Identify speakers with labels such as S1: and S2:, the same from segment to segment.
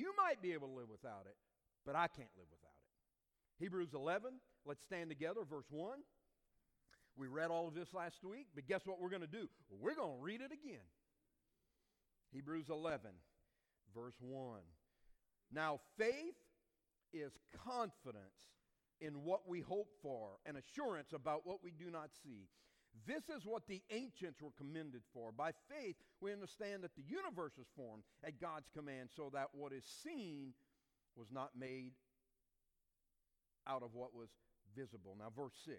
S1: You might be able to live without it, but I can't live without it. Hebrews 11, let's stand together, verse 1. We read all of this last week, but guess what we're going to do? We're going to read it again. Hebrews 11, verse 1. Now, faith is confidence in what we hope for and assurance about what we do not see. This is what the ancients were commended for. By faith, we understand that the universe was formed at God's command, so that what is seen was not made out of what was visible. Now, verse 6.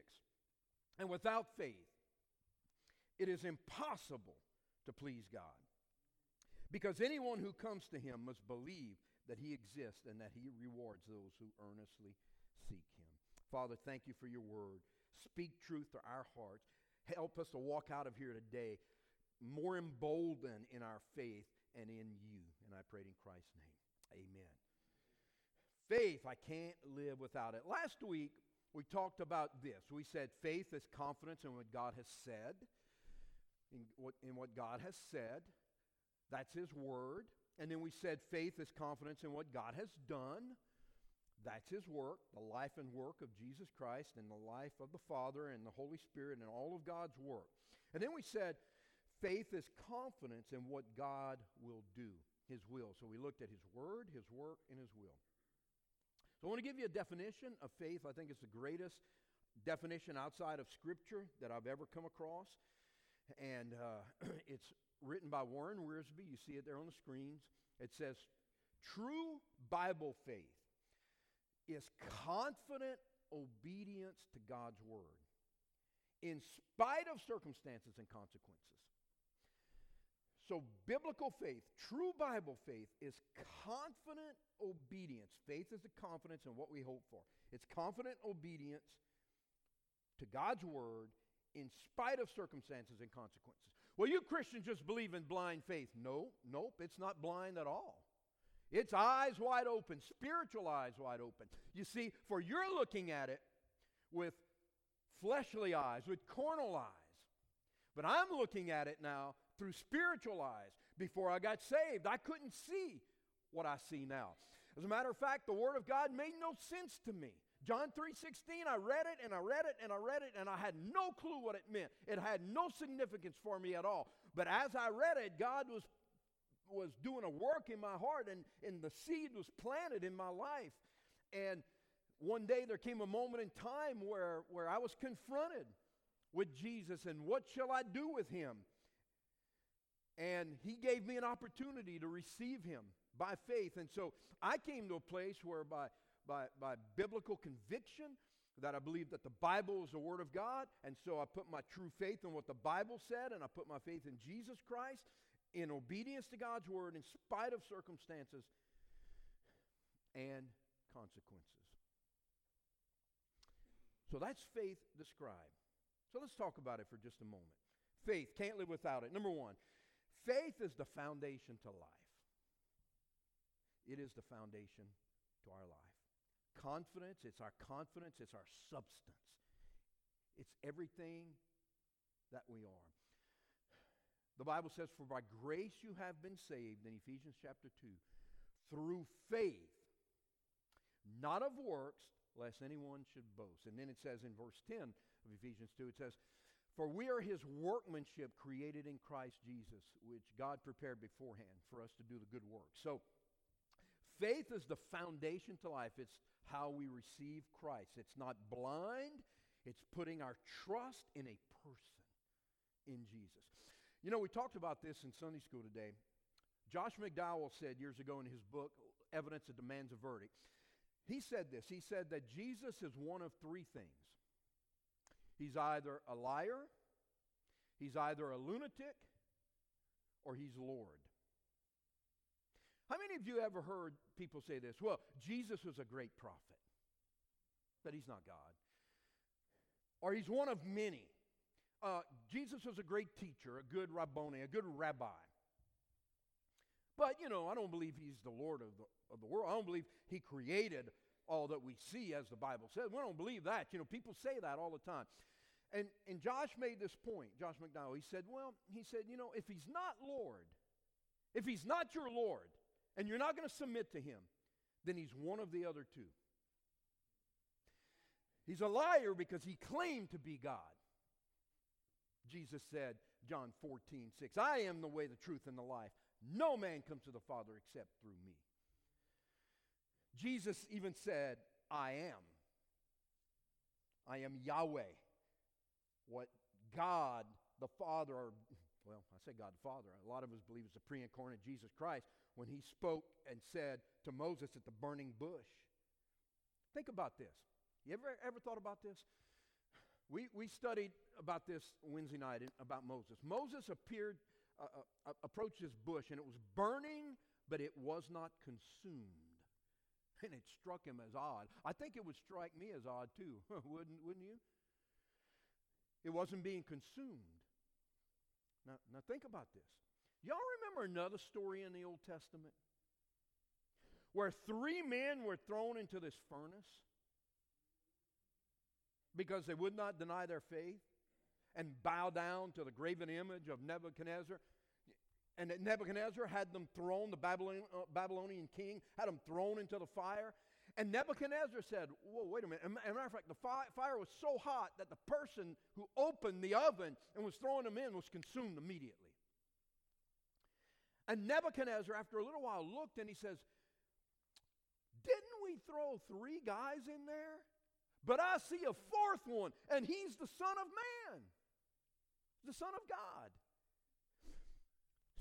S1: And without faith, it is impossible to please God. Because anyone who comes to him must believe that he exists and that he rewards those who earnestly seek him. Father, thank you for your word. Speak truth to our hearts. Help us to walk out of here today more emboldened in our faith and in you. And I prayed in Christ's name. Amen. Faith, I can't live without it. Last week, we talked about this. We said faith is confidence in what God has said, in what, in what God has said. That's His Word. And then we said faith is confidence in what God has done. That's His work, the life and work of Jesus Christ, and the life of the Father and the Holy Spirit, and all of God's work. And then we said faith is confidence in what God will do, His will. So we looked at His Word, His work, and His will. So I want to give you a definition of faith. I think it's the greatest definition outside of Scripture that I've ever come across. And uh, it's written by Warren Wiersbe. You see it there on the screens. It says, True Bible faith is confident obedience to God's Word in spite of circumstances and consequences. So, biblical faith, true Bible faith, is confident obedience. Faith is the confidence in what we hope for. It's confident obedience to God's word in spite of circumstances and consequences. Well, you Christians just believe in blind faith. No, nope, it's not blind at all. It's eyes wide open, spiritual eyes wide open. You see, for you're looking at it with fleshly eyes, with carnal eyes. But I'm looking at it now through spiritual eyes. Before I got saved, I couldn't see what I see now. As a matter of fact, the Word of God made no sense to me. John 3:16, I read it and I read it and I read it and I had no clue what it meant. It had no significance for me at all. But as I read it, God was was doing a work in my heart and, and the seed was planted in my life. And one day there came a moment in time where, where I was confronted with Jesus and what shall I do with him? And he gave me an opportunity to receive him by faith. And so I came to a place where by, by, by biblical conviction, that I believe that the Bible is the Word of God, and so I put my true faith in what the Bible said, and I put my faith in Jesus Christ in obedience to God's Word in spite of circumstances and consequences. So that's faith described. So let's talk about it for just a moment. Faith, can't live without it. Number one, faith is the foundation to life. It is the foundation to our life. Confidence, it's our confidence, it's our substance. It's everything that we are. The Bible says, For by grace you have been saved, in Ephesians chapter 2, through faith, not of works, lest anyone should boast. And then it says in verse 10 of Ephesians 2, it says, For we are his workmanship created in Christ Jesus, which God prepared beforehand for us to do the good work. So, Faith is the foundation to life. It's how we receive Christ. It's not blind, it's putting our trust in a person, in Jesus. You know, we talked about this in Sunday school today. Josh McDowell said years ago in his book, Evidence That Demands a Verdict, he said this. He said that Jesus is one of three things he's either a liar, he's either a lunatic, or he's Lord. How many of you ever heard people say this? Well, Jesus was a great prophet, but he's not God. Or he's one of many. Uh, Jesus was a great teacher, a good rabboni, a good rabbi. But, you know, I don't believe he's the Lord of the, of the world. I don't believe he created all that we see, as the Bible says. We don't believe that. You know, people say that all the time. And, and Josh made this point, Josh McDowell. He said, well, he said, you know, if he's not Lord, if he's not your Lord, and you're not going to submit to him, then he's one of the other two. He's a liar because he claimed to be God. Jesus said, John 14, 6, I am the way, the truth, and the life. No man comes to the Father except through me. Jesus even said, I am. I am Yahweh. What God the Father, or, well, I say God the Father, a lot of us believe it's the pre incarnate Jesus Christ, when he spoke and said to Moses at the burning bush. Think about this. You ever, ever thought about this? We, we studied about this Wednesday night about Moses. Moses appeared, uh, uh, approached this bush, and it was burning, but it was not consumed. And it struck him as odd. I think it would strike me as odd too, wouldn't, wouldn't you? It wasn't being consumed. Now, now think about this. Y'all remember another story in the Old Testament where three men were thrown into this furnace because they would not deny their faith and bow down to the graven image of Nebuchadnezzar. And Nebuchadnezzar had them thrown, the Babylonian, uh, king had them thrown into the fire. And Nebuchadnezzar said, Whoa, wait a minute. As a matter of fact, the fire was so hot that the person who opened the oven and was throwing them in was consumed immediately. And Nebuchadnezzar, after a little while, looked and he says, Didn't we throw three guys in there? But I see a fourth one, and he's the Son of Man, the Son of God.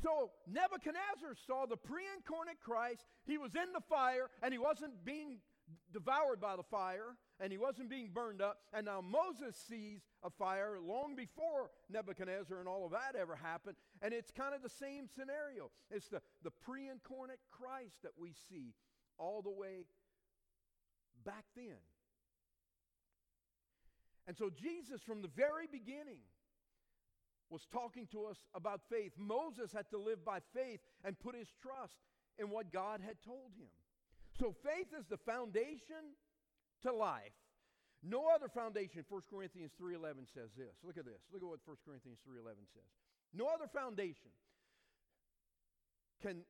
S1: So Nebuchadnezzar saw the pre incarnate Christ. He was in the fire, and he wasn't being devoured by the fire, and he wasn't being burned up. And now Moses sees a fire long before Nebuchadnezzar and all of that ever happened. And it's kind of the same scenario. It's the, the pre incarnate Christ that we see all the way back then. And so Jesus, from the very beginning, was talking to us about faith. Moses had to live by faith and put his trust in what God had told him. So faith is the foundation to life. No other foundation, 1 Corinthians 3:11 says this. Look at this. Look at what 1 Corinthians 3:11 says. No other foundation can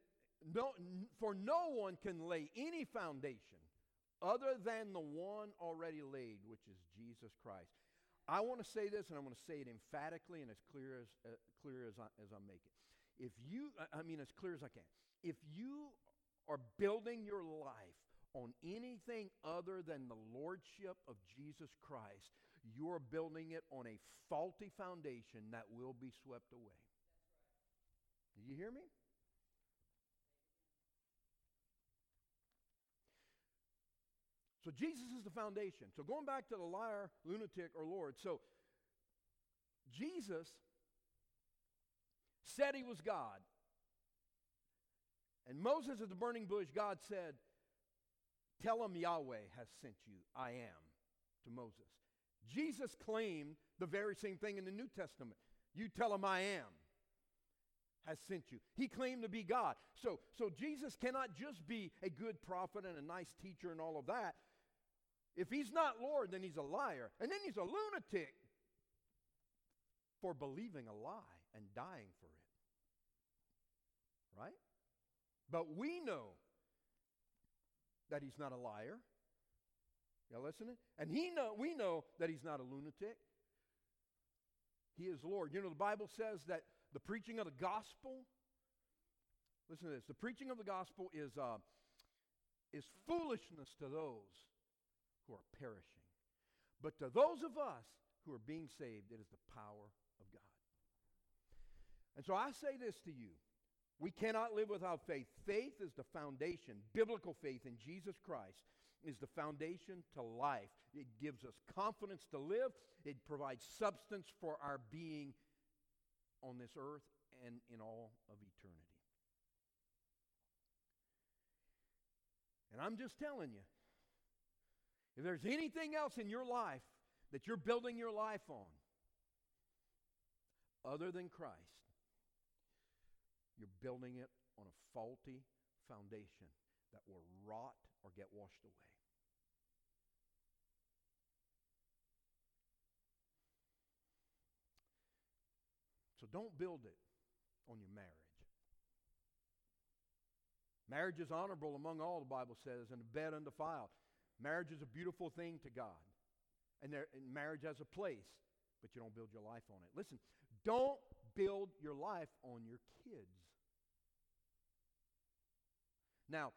S1: no, for no one can lay any foundation other than the one already laid, which is Jesus Christ. I want to say this, and I'm going to say it emphatically and as clear as uh, clear as I, as I make it. If you, I mean, as clear as I can. If you are building your life on anything other than the lordship of Jesus Christ, you're building it on a faulty foundation that will be swept away. Do you hear me? So Jesus is the foundation. So going back to the liar, lunatic, or Lord. So Jesus said he was God. And Moses at the burning bush, God said, Tell him Yahweh has sent you. I am to Moses. Jesus claimed the very same thing in the New Testament. You tell him I am has sent you. He claimed to be God. So, so Jesus cannot just be a good prophet and a nice teacher and all of that. If he's not Lord, then he's a liar. And then he's a lunatic for believing a lie and dying for it. Right? But we know that he's not a liar. Y'all listening? And he know, we know that he's not a lunatic. He is Lord. You know, the Bible says that the preaching of the gospel, listen to this, the preaching of the gospel is, uh, is foolishness to those who are perishing. But to those of us who are being saved, it is the power of God. And so I say this to you. We cannot live without faith. Faith is the foundation. Biblical faith in Jesus Christ is the foundation to life. It gives us confidence to live, it provides substance for our being on this earth and in all of eternity. And I'm just telling you, if there's anything else in your life that you're building your life on other than Christ, you're building it on a faulty foundation that will rot or get washed away. So don't build it on your marriage. Marriage is honorable among all, the Bible says, and a bed undefiled. Marriage is a beautiful thing to God. And, there, and marriage has a place, but you don't build your life on it. Listen, don't build your life on your kids. Now,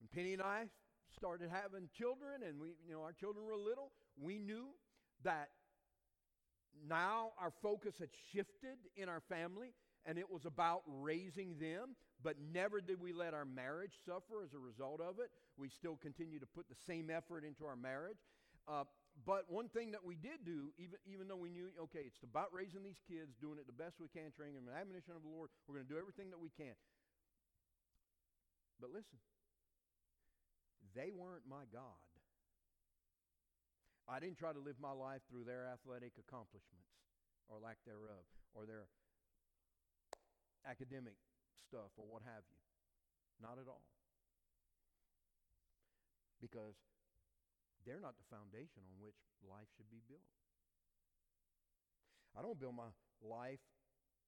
S1: when Penny and I started having children and we, you know, our children were little, we knew that now our focus had shifted in our family and it was about raising them, but never did we let our marriage suffer as a result of it. We still continue to put the same effort into our marriage. Uh, but one thing that we did do, even, even though we knew, okay, it's about raising these kids, doing it the best we can, training them in the admonition of the Lord, we're going to do everything that we can. But listen, they weren't my God. I didn't try to live my life through their athletic accomplishments or lack thereof or their academic stuff or what have you. Not at all. Because they're not the foundation on which life should be built. I don't build my life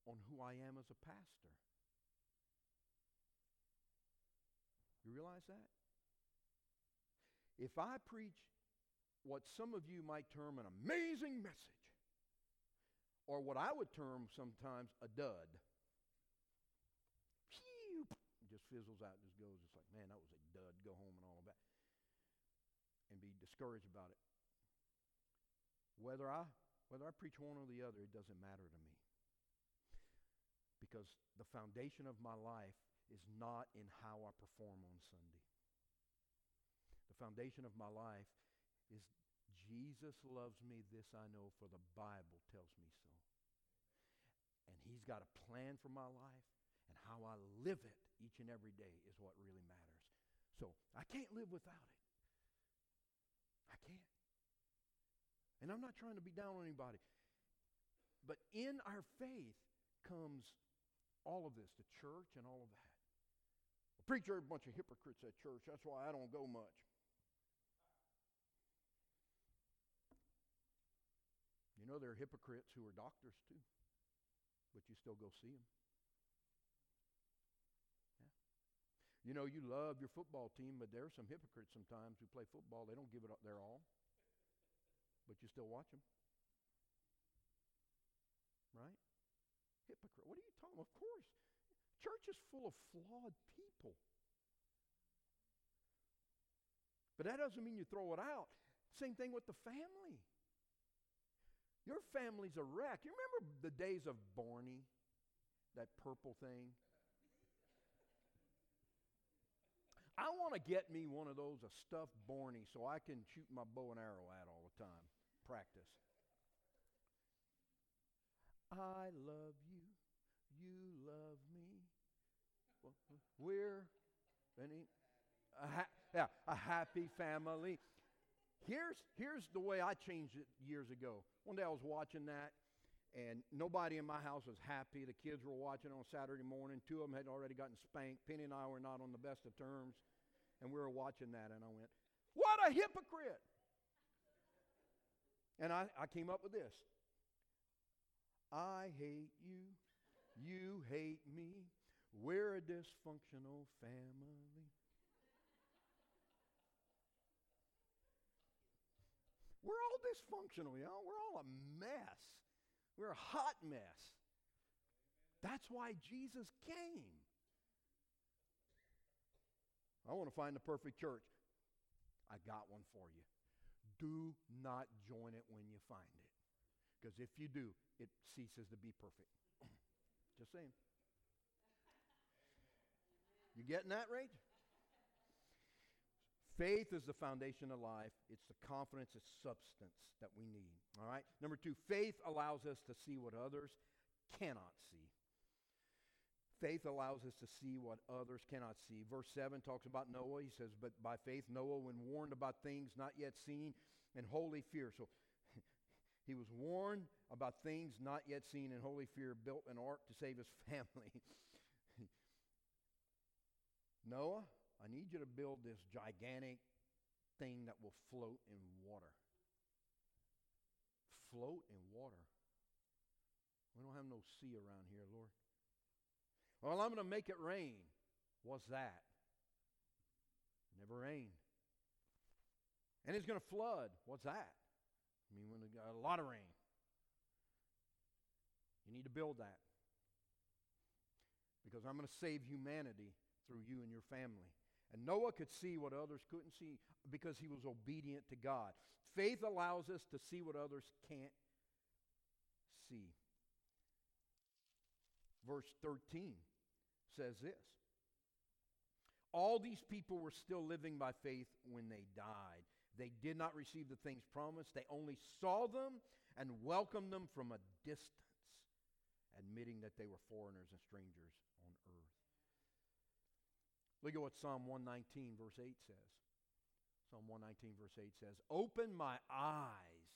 S1: on who I am as a pastor. You realize that? If I preach what some of you might term an amazing message, or what I would term sometimes a dud, just fizzles out, just goes, it's like, man, that was a dud, go home and all of that, and be discouraged about it. Whether I, whether I preach one or the other, it doesn't matter to me. Because the foundation of my life is not in how I perform on Sunday. The foundation of my life is Jesus loves me, this I know, for the Bible tells me so. And He's got a plan for my life, and how I live it each and every day is what really matters. So I can't live without it. I can't. And I'm not trying to be down on anybody. But in our faith comes all of this, the church and all of that. A preacher, a bunch of hypocrites at church. That's why I don't go much. You know, there are hypocrites who are doctors too, but you still go see them. Yeah. You know, you love your football team, but there are some hypocrites sometimes who play football. They don't give it up their all, but you still watch them. Right? Hypocrite. What are you talking about? Of course. Church is full of flawed people. But that doesn't mean you throw it out. Same thing with the family. Your family's a wreck. You remember the days of Barney? That purple thing? I want to get me one of those, a stuffed Barney, so I can shoot my bow and arrow at all the time. Practice. I love you. You love me. We're any, a ha- yeah, a happy family. Here's, here's the way I changed it years ago. One day I was watching that, and nobody in my house was happy. The kids were watching on Saturday morning. Two of them had already gotten spanked. Penny and I were not on the best of terms, and we were watching that, and I went, What a hypocrite! And I, I came up with this I hate you, you hate me, we're a dysfunctional family. We're all dysfunctional, y'all. We're all a mess. We're a hot mess. That's why Jesus came. I want to find the perfect church. I got one for you. Do not join it when you find it. Because if you do, it ceases to be perfect. Just saying. You getting that, right? Faith is the foundation of life. It's the confidence, it's substance that we need. All right? Number two, faith allows us to see what others cannot see. Faith allows us to see what others cannot see. Verse 7 talks about Noah. He says, But by faith, Noah, when warned about things not yet seen, in holy fear. So he was warned about things not yet seen in holy fear, built an ark to save his family. Noah, I need you to build this gigantic thing that will float in water. Float in water. We don't have no sea around here, Lord. Well, I'm going to make it rain. What's that? Never rained. And it's going to flood. What's that? I mean, when a lot of rain. You need to build that. Because I'm going to save humanity through you and your family. And Noah could see what others couldn't see because he was obedient to God. Faith allows us to see what others can't see. Verse 13 says this All these people were still living by faith when they died. They did not receive the things promised, they only saw them and welcomed them from a distance, admitting that they were foreigners and strangers on earth. Look at what Psalm 119, verse 8 says. Psalm 119, verse 8 says, Open my eyes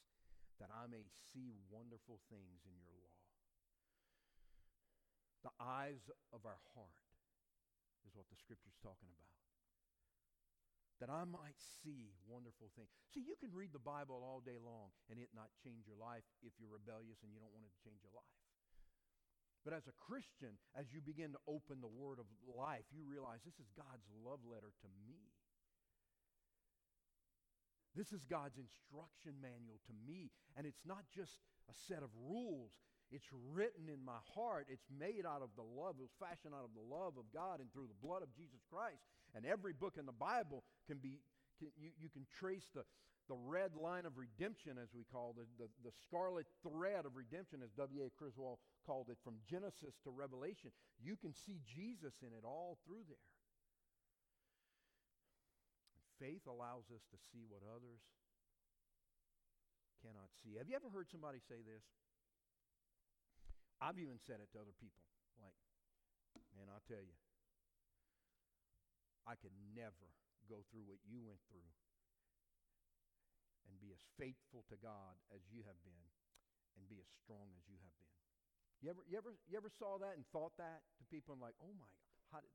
S1: that I may see wonderful things in your. The eyes of our heart is what the scripture's talking about. That I might see wonderful things. See, you can read the Bible all day long and it not change your life if you're rebellious and you don't want it to change your life. But as a Christian, as you begin to open the word of life, you realize this is God's love letter to me. This is God's instruction manual to me. And it's not just a set of rules, it's written in my heart. It's made out of the love, it was fashioned out of the love of God and through the blood of Jesus Christ. And every book in the Bible can be, can, you, you can trace the, the red line of redemption, as we call it, the, the scarlet thread of redemption, as W.A. Criswell called it, from Genesis to Revelation. You can see Jesus in it all through there. Faith allows us to see what others cannot see. Have you ever heard somebody say this? I've even said it to other people. Like, man, I'll tell you, I could never go through what you went through and be as faithful to God as you have been and be as strong as you have been. You ever, you ever, you ever saw that and thought that to people and like, oh my God, how did,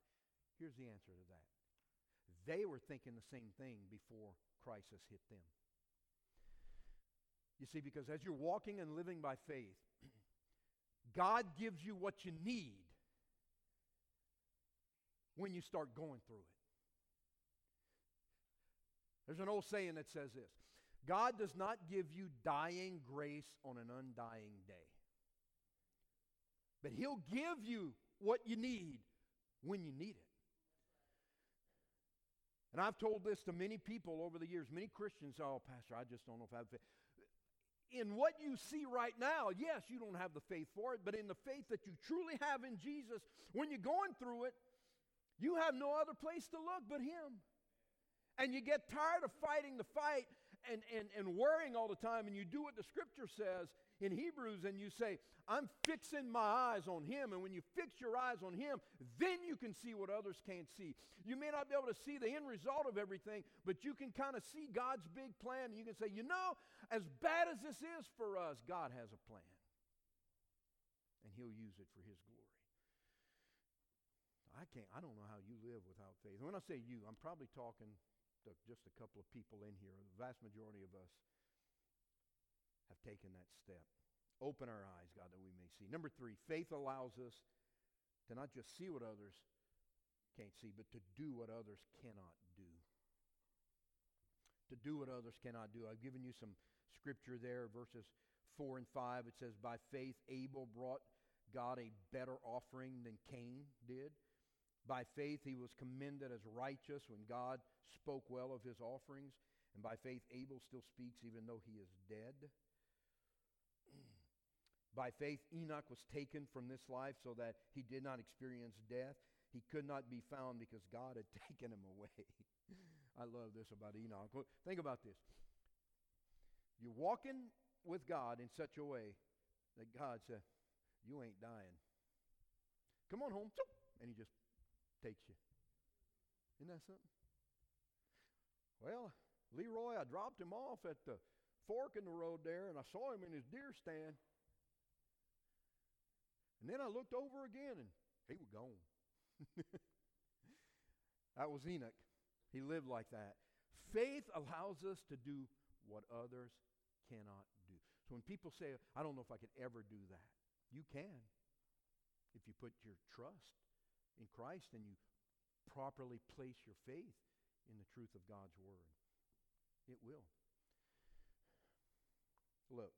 S1: here's the answer to that. They were thinking the same thing before crisis hit them. You see, because as you're walking and living by faith, God gives you what you need when you start going through it. There's an old saying that says this God does not give you dying grace on an undying day. But He'll give you what you need when you need it. And I've told this to many people over the years, many Christians, oh, Pastor, I just don't know if I have faith. In what you see right now, yes, you don't have the faith for it, but in the faith that you truly have in Jesus, when you're going through it, you have no other place to look but Him. And you get tired of fighting the fight and, and, and worrying all the time, and you do what the scripture says in Hebrews, and you say, I'm fixing my eyes on him. And when you fix your eyes on him, then you can see what others can't see. You may not be able to see the end result of everything, but you can kind of see God's big plan. And you can say, you know, as bad as this is for us, God has a plan. And he'll use it for his glory. I can't, I don't know how you live without faith. When I say you, I'm probably talking just a couple of people in here. The vast majority of us have taken that step. Open our eyes, God, that we may see. Number three, faith allows us to not just see what others can't see, but to do what others cannot do. To do what others cannot do. I've given you some scripture there, verses 4 and 5. It says, By faith, Abel brought God a better offering than Cain did. By faith, he was commended as righteous when God spoke well of his offerings. And by faith, Abel still speaks even though he is dead. By faith, Enoch was taken from this life so that he did not experience death. He could not be found because God had taken him away. I love this about Enoch. Think about this. You're walking with God in such a way that God said, You ain't dying. Come on home. And he just takes you. Isn't that something? Well, Leroy, I dropped him off at the fork in the road there and I saw him in his deer stand. And then I looked over again and he was gone. that was Enoch. He lived like that. Faith allows us to do what others cannot do. So when people say, I don't know if I could ever do that, you can if you put your trust in Christ and you properly place your faith in the truth of God's Word. It will. Look.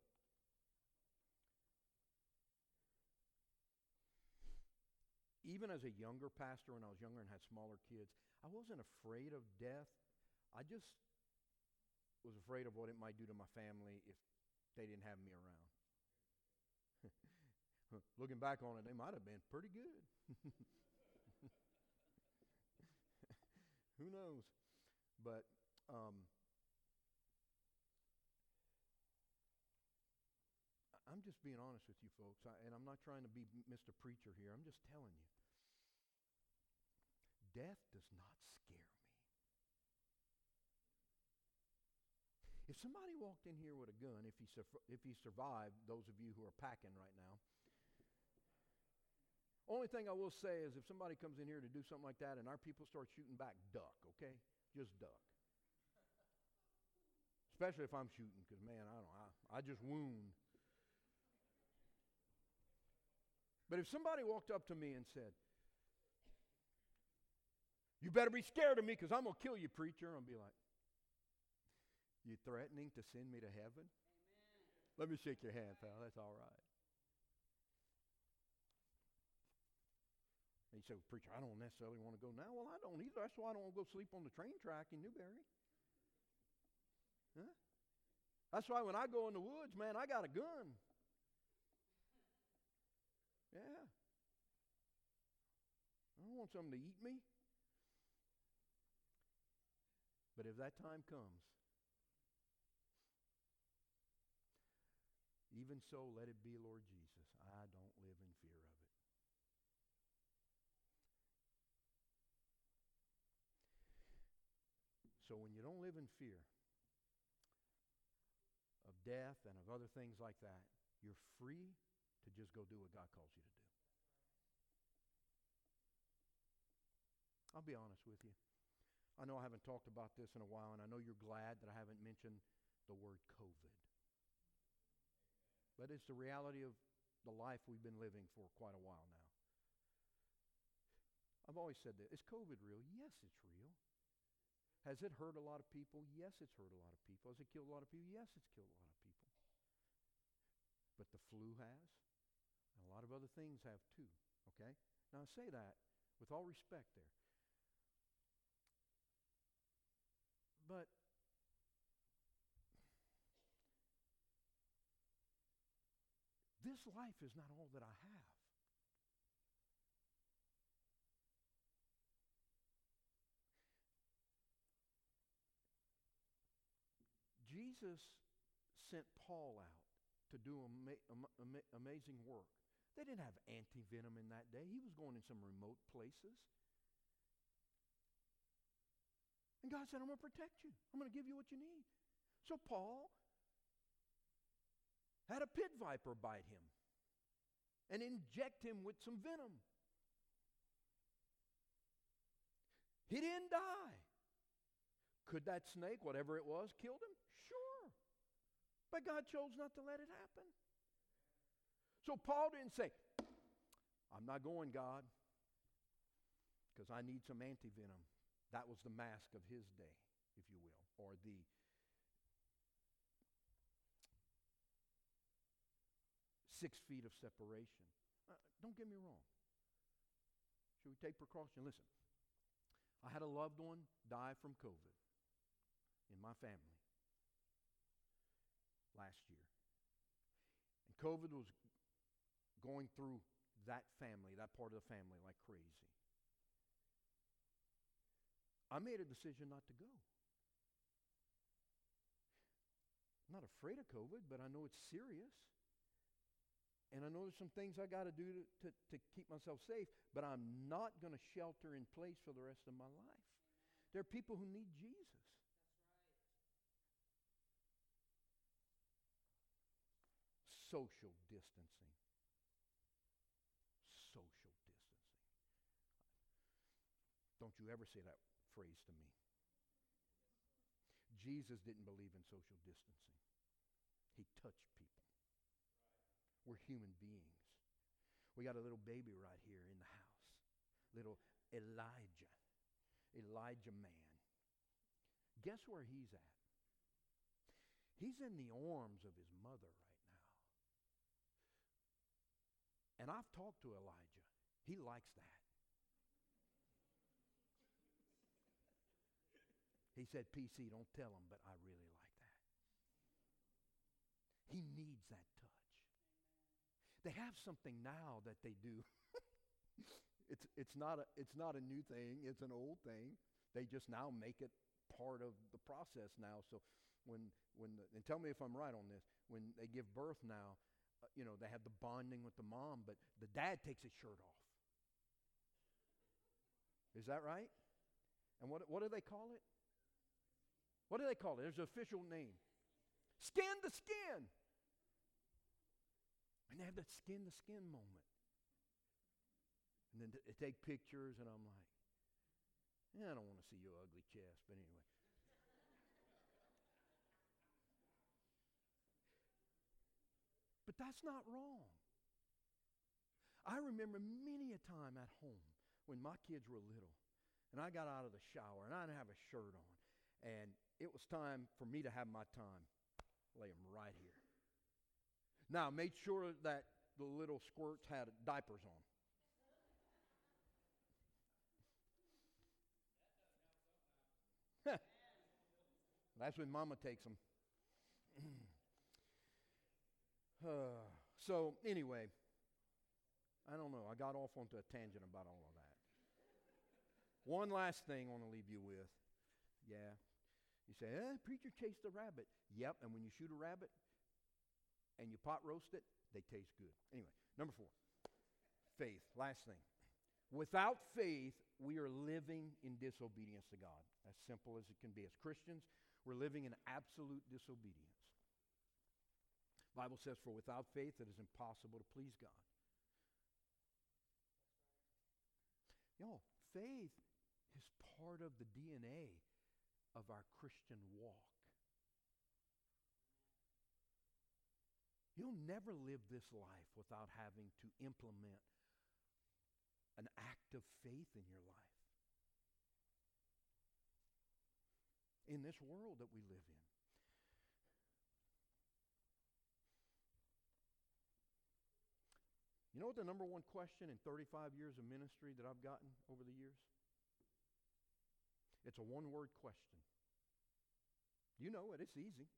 S1: Even as a younger pastor, when I was younger and had smaller kids, I wasn't afraid of death. I just was afraid of what it might do to my family if they didn't have me around. Looking back on it, they might have been pretty good. Who knows? But um, I'm just being honest with you folks, I, and I'm not trying to be Mr. Preacher here. I'm just telling you. Death does not scare me. If somebody walked in here with a gun, if he, if he survived, those of you who are packing right now, only thing I will say is if somebody comes in here to do something like that and our people start shooting back, duck, okay? Just duck. Especially if I'm shooting, because man, I don't, I, I just wound. But if somebody walked up to me and said, You better be scared of me because I'm going to kill you, preacher, I'll be like, you threatening to send me to heaven? Amen. Let me shake your hand, pal. That's all right. And he said, Preacher, I don't necessarily want to go now. Well, I don't either. That's why I don't want to go sleep on the train track in Newberry. Huh? That's why when I go in the woods, man, I got a gun. Yeah. I don't want something to eat me. But if that time comes, Even so, let it be, Lord Jesus. I don't live in fear of it. So when you don't live in fear of death and of other things like that, you're free to just go do what God calls you to do. I'll be honest with you. I know I haven't talked about this in a while, and I know you're glad that I haven't mentioned the word COVID. But it's the reality of the life we've been living for quite a while now. I've always said that. Is COVID real? Yes, it's real. Has it hurt a lot of people? Yes, it's hurt a lot of people. Has it killed a lot of people? Yes, it's killed a lot of people. But the flu has, and a lot of other things have too. Okay? Now I say that with all respect there. But This life is not all that I have. Jesus sent Paul out to do ama- ama- amazing work. They didn't have anti-venom in that day. He was going in some remote places. And God said, I'm going to protect you. I'm going to give you what you need. So Paul had a pit viper bite him and inject him with some venom. He didn't die. Could that snake, whatever it was, killed him? But God chose not to let it happen. So Paul didn't say, I'm not going, God, because I need some antivenom. That was the mask of his day, if you will, or the six feet of separation. Uh, don't get me wrong. Should we take precaution? Listen, I had a loved one die from COVID in my family last year. And COVID was going through that family, that part of the family, like crazy. I made a decision not to go. I'm not afraid of COVID, but I know it's serious. And I know there's some things I got to do to, to keep myself safe, but I'm not going to shelter in place for the rest of my life. There are people who need Jesus. Social distancing. Social distancing. Don't you ever say that phrase to me. Jesus didn't believe in social distancing. He touched people. We're human beings. We got a little baby right here in the house. little Elijah. Elijah man. Guess where he's at? He's in the arms of his mother right now. And I've talked to Elijah. He likes that. He said, PC, don't tell him, but I really like that. He needs that touch. They have something now that they do. it's, it's, not a, it's not a new thing, it's an old thing. They just now make it part of the process now. So when, when the, and tell me if I'm right on this, when they give birth now, uh, you know, they have the bonding with the mom, but the dad takes his shirt off. Is that right? And what, what do they call it? What do they call it? There's an official name. Skin to skin. And they have that skin to skin moment. And then they take pictures, and I'm like, yeah, I don't want to see your ugly chest, but anyway. That's not wrong. I remember many a time at home when my kids were little, and I got out of the shower, and I didn't have a shirt on, and it was time for me to have my time. Lay them right here. Now, made sure that the little squirts had diapers on. That's when mama takes them. so, anyway, I don't know. I got off onto a tangent about all of that. One last thing I want to leave you with. Yeah, you say, eh, preacher chased a rabbit. Yep, and when you shoot a rabbit and you pot roast it, they taste good. Anyway, number four, faith. Last thing. Without faith, we are living in disobedience to God. As simple as it can be. As Christians, we're living in absolute disobedience. Bible says, for without faith, it is impossible to please God. Y'all, faith is part of the DNA of our Christian walk. You'll never live this life without having to implement an act of faith in your life. In this world that we live in. You know what the number one question in 35 years of ministry that I've gotten over the years? It's a one word question. You know it, it's easy.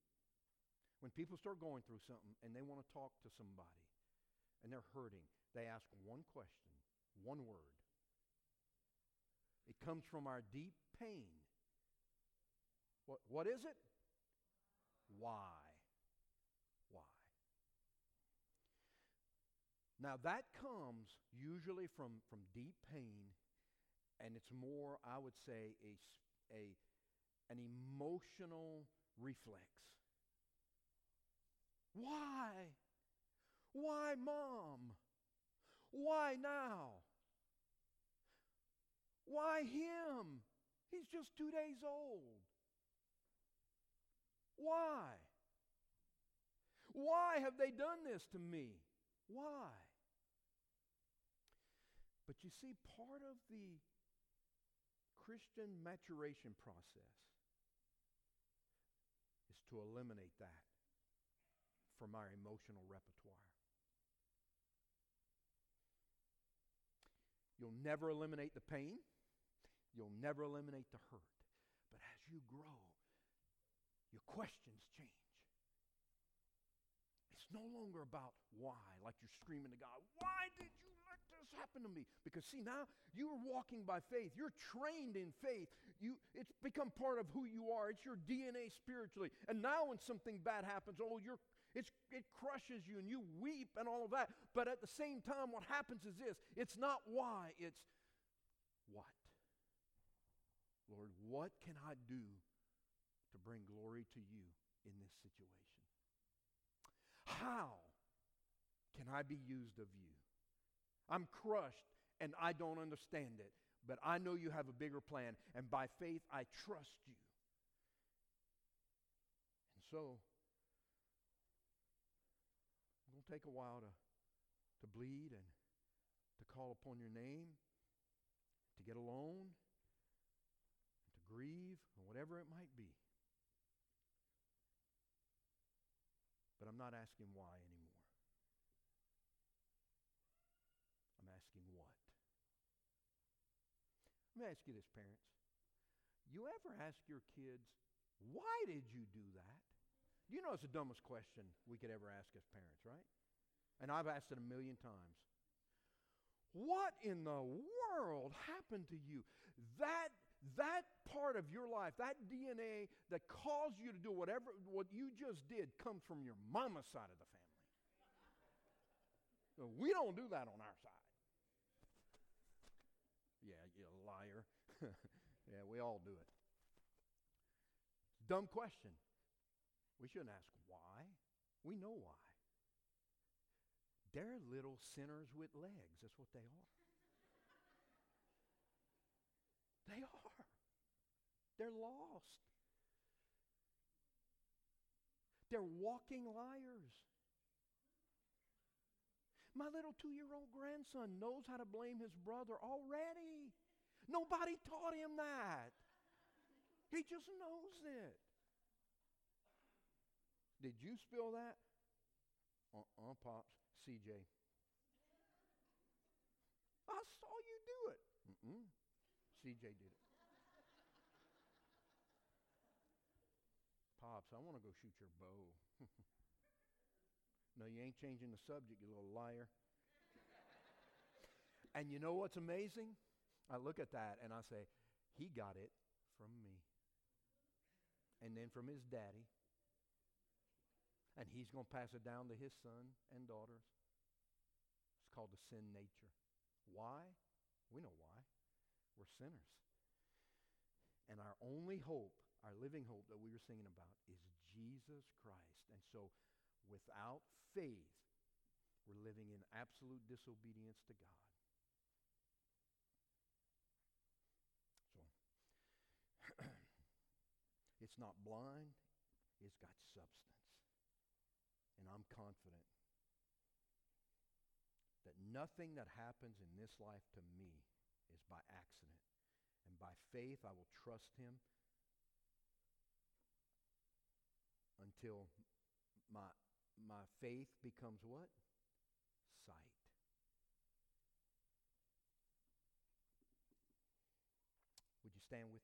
S1: When people start going through something and they want to talk to somebody and they're hurting, they ask one question, one word. It comes from our deep pain. What, what is it? Why? Why? Now, that comes usually from, from deep pain and it's more, I would say, a, a, an emotional reflex. Why? Why, mom? Why now? Why him? He's just two days old. Why? Why have they done this to me? Why? But you see, part of the Christian maturation process is to eliminate that from our emotional repertoire. You'll never eliminate the pain. You'll never eliminate the hurt. But as you grow, your questions change. It's no longer about why, like you're screaming to God, why did you this happen to me? Because see, now you are walking by faith. You're trained in faith. You, it's become part of who you are. It's your DNA spiritually. And now when something bad happens, oh, you're, it's, it crushes you and you weep and all of that. But at the same time, what happens is this it's not why, it's what. Lord, what can I do to bring glory to you in this situation? How can I be used of you? I'm crushed and I don't understand it. But I know you have a bigger plan. And by faith, I trust you. And so, I'm going to take a while to, to bleed and to call upon your name. to get alone, to grieve, or whatever it might be. But I'm not asking why anymore. I'm asking what. Me ask you this, parents. You ever ask your kids, why did you do that? You know it's the dumbest question we could ever ask as parents, right? And I've asked it a million times. What in the world happened to you? That that part of your life, that DNA that caused you to do whatever what you just did comes from your mama's side of the family. we don't do that on our side. Yeah, you liar. yeah, we all do it. Dumb question. We shouldn't ask why. We know why. They're little sinners with legs. That's what they are. they are. They're lost. They're walking liars. My little two year old grandson knows how to blame his brother already. Nobody taught him that. He just knows it. Did you spill that? Uh uh, Pops. CJ. I saw you do it. Mm-mm. CJ did it. Pops, I want to go shoot your bow. no, you ain't changing the subject, you little liar. and you know what's amazing? I look at that and I say, he got it from me. And then from his daddy. And he's going to pass it down to his son and daughters. It's called the sin nature. Why? We know why. We're sinners. And our only hope, our living hope that we were singing about, is Jesus Christ. And so without faith, we're living in absolute disobedience to God. So it's not blind, it's got substance. And I'm confident that nothing that happens in this life to me is by accident. And by faith, I will trust Him until my, my faith becomes what? Sight. Would you stand with me?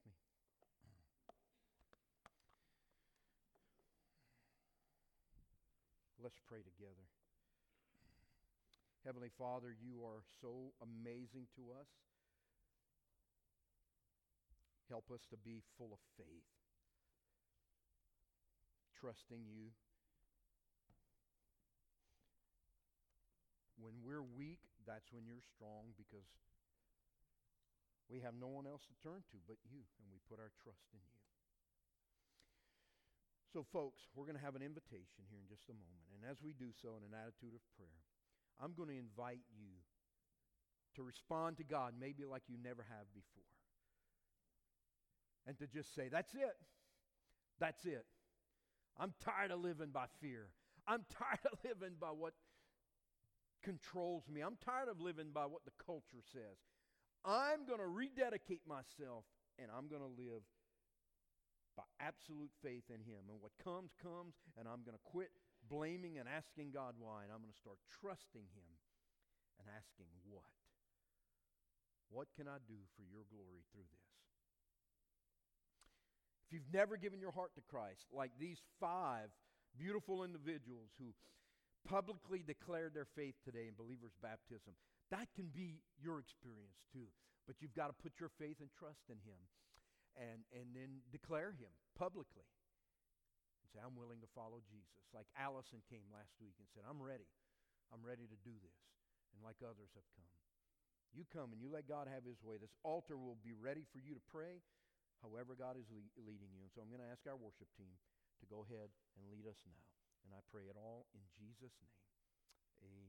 S1: Let's pray together. Heavenly Father, you are so amazing to us. Help us to be full of faith, trusting you. When we're weak, that's when you're strong because we have no one else to turn to but you, and we put our trust in you. So, folks, we're going to have an invitation here in just a moment. And as we do so in an attitude of prayer, I'm going to invite you to respond to God maybe like you never have before. And to just say, That's it. That's it. I'm tired of living by fear. I'm tired of living by what controls me. I'm tired of living by what the culture says. I'm going to rededicate myself and I'm going to live by absolute faith in Him. And what comes, comes, and I'm going to quit blaming and asking God why, and I'm going to start trusting Him and asking what? What can I do for your glory through this? If you've never given your heart to Christ, like these five beautiful individuals who publicly declared their faith today in believer's baptism, that can be your experience too. But you've got to put your faith and trust in Him and, and then declare him publicly and say, I'm willing to follow Jesus. Like Allison came last week and said, I'm ready. I'm ready to do this. And like others have come. You come and you let God have his way. This altar will be ready for you to pray however God is le- leading you. And so I'm going to ask our worship team to go ahead and lead us now. And I pray it all in Jesus' name. Amen.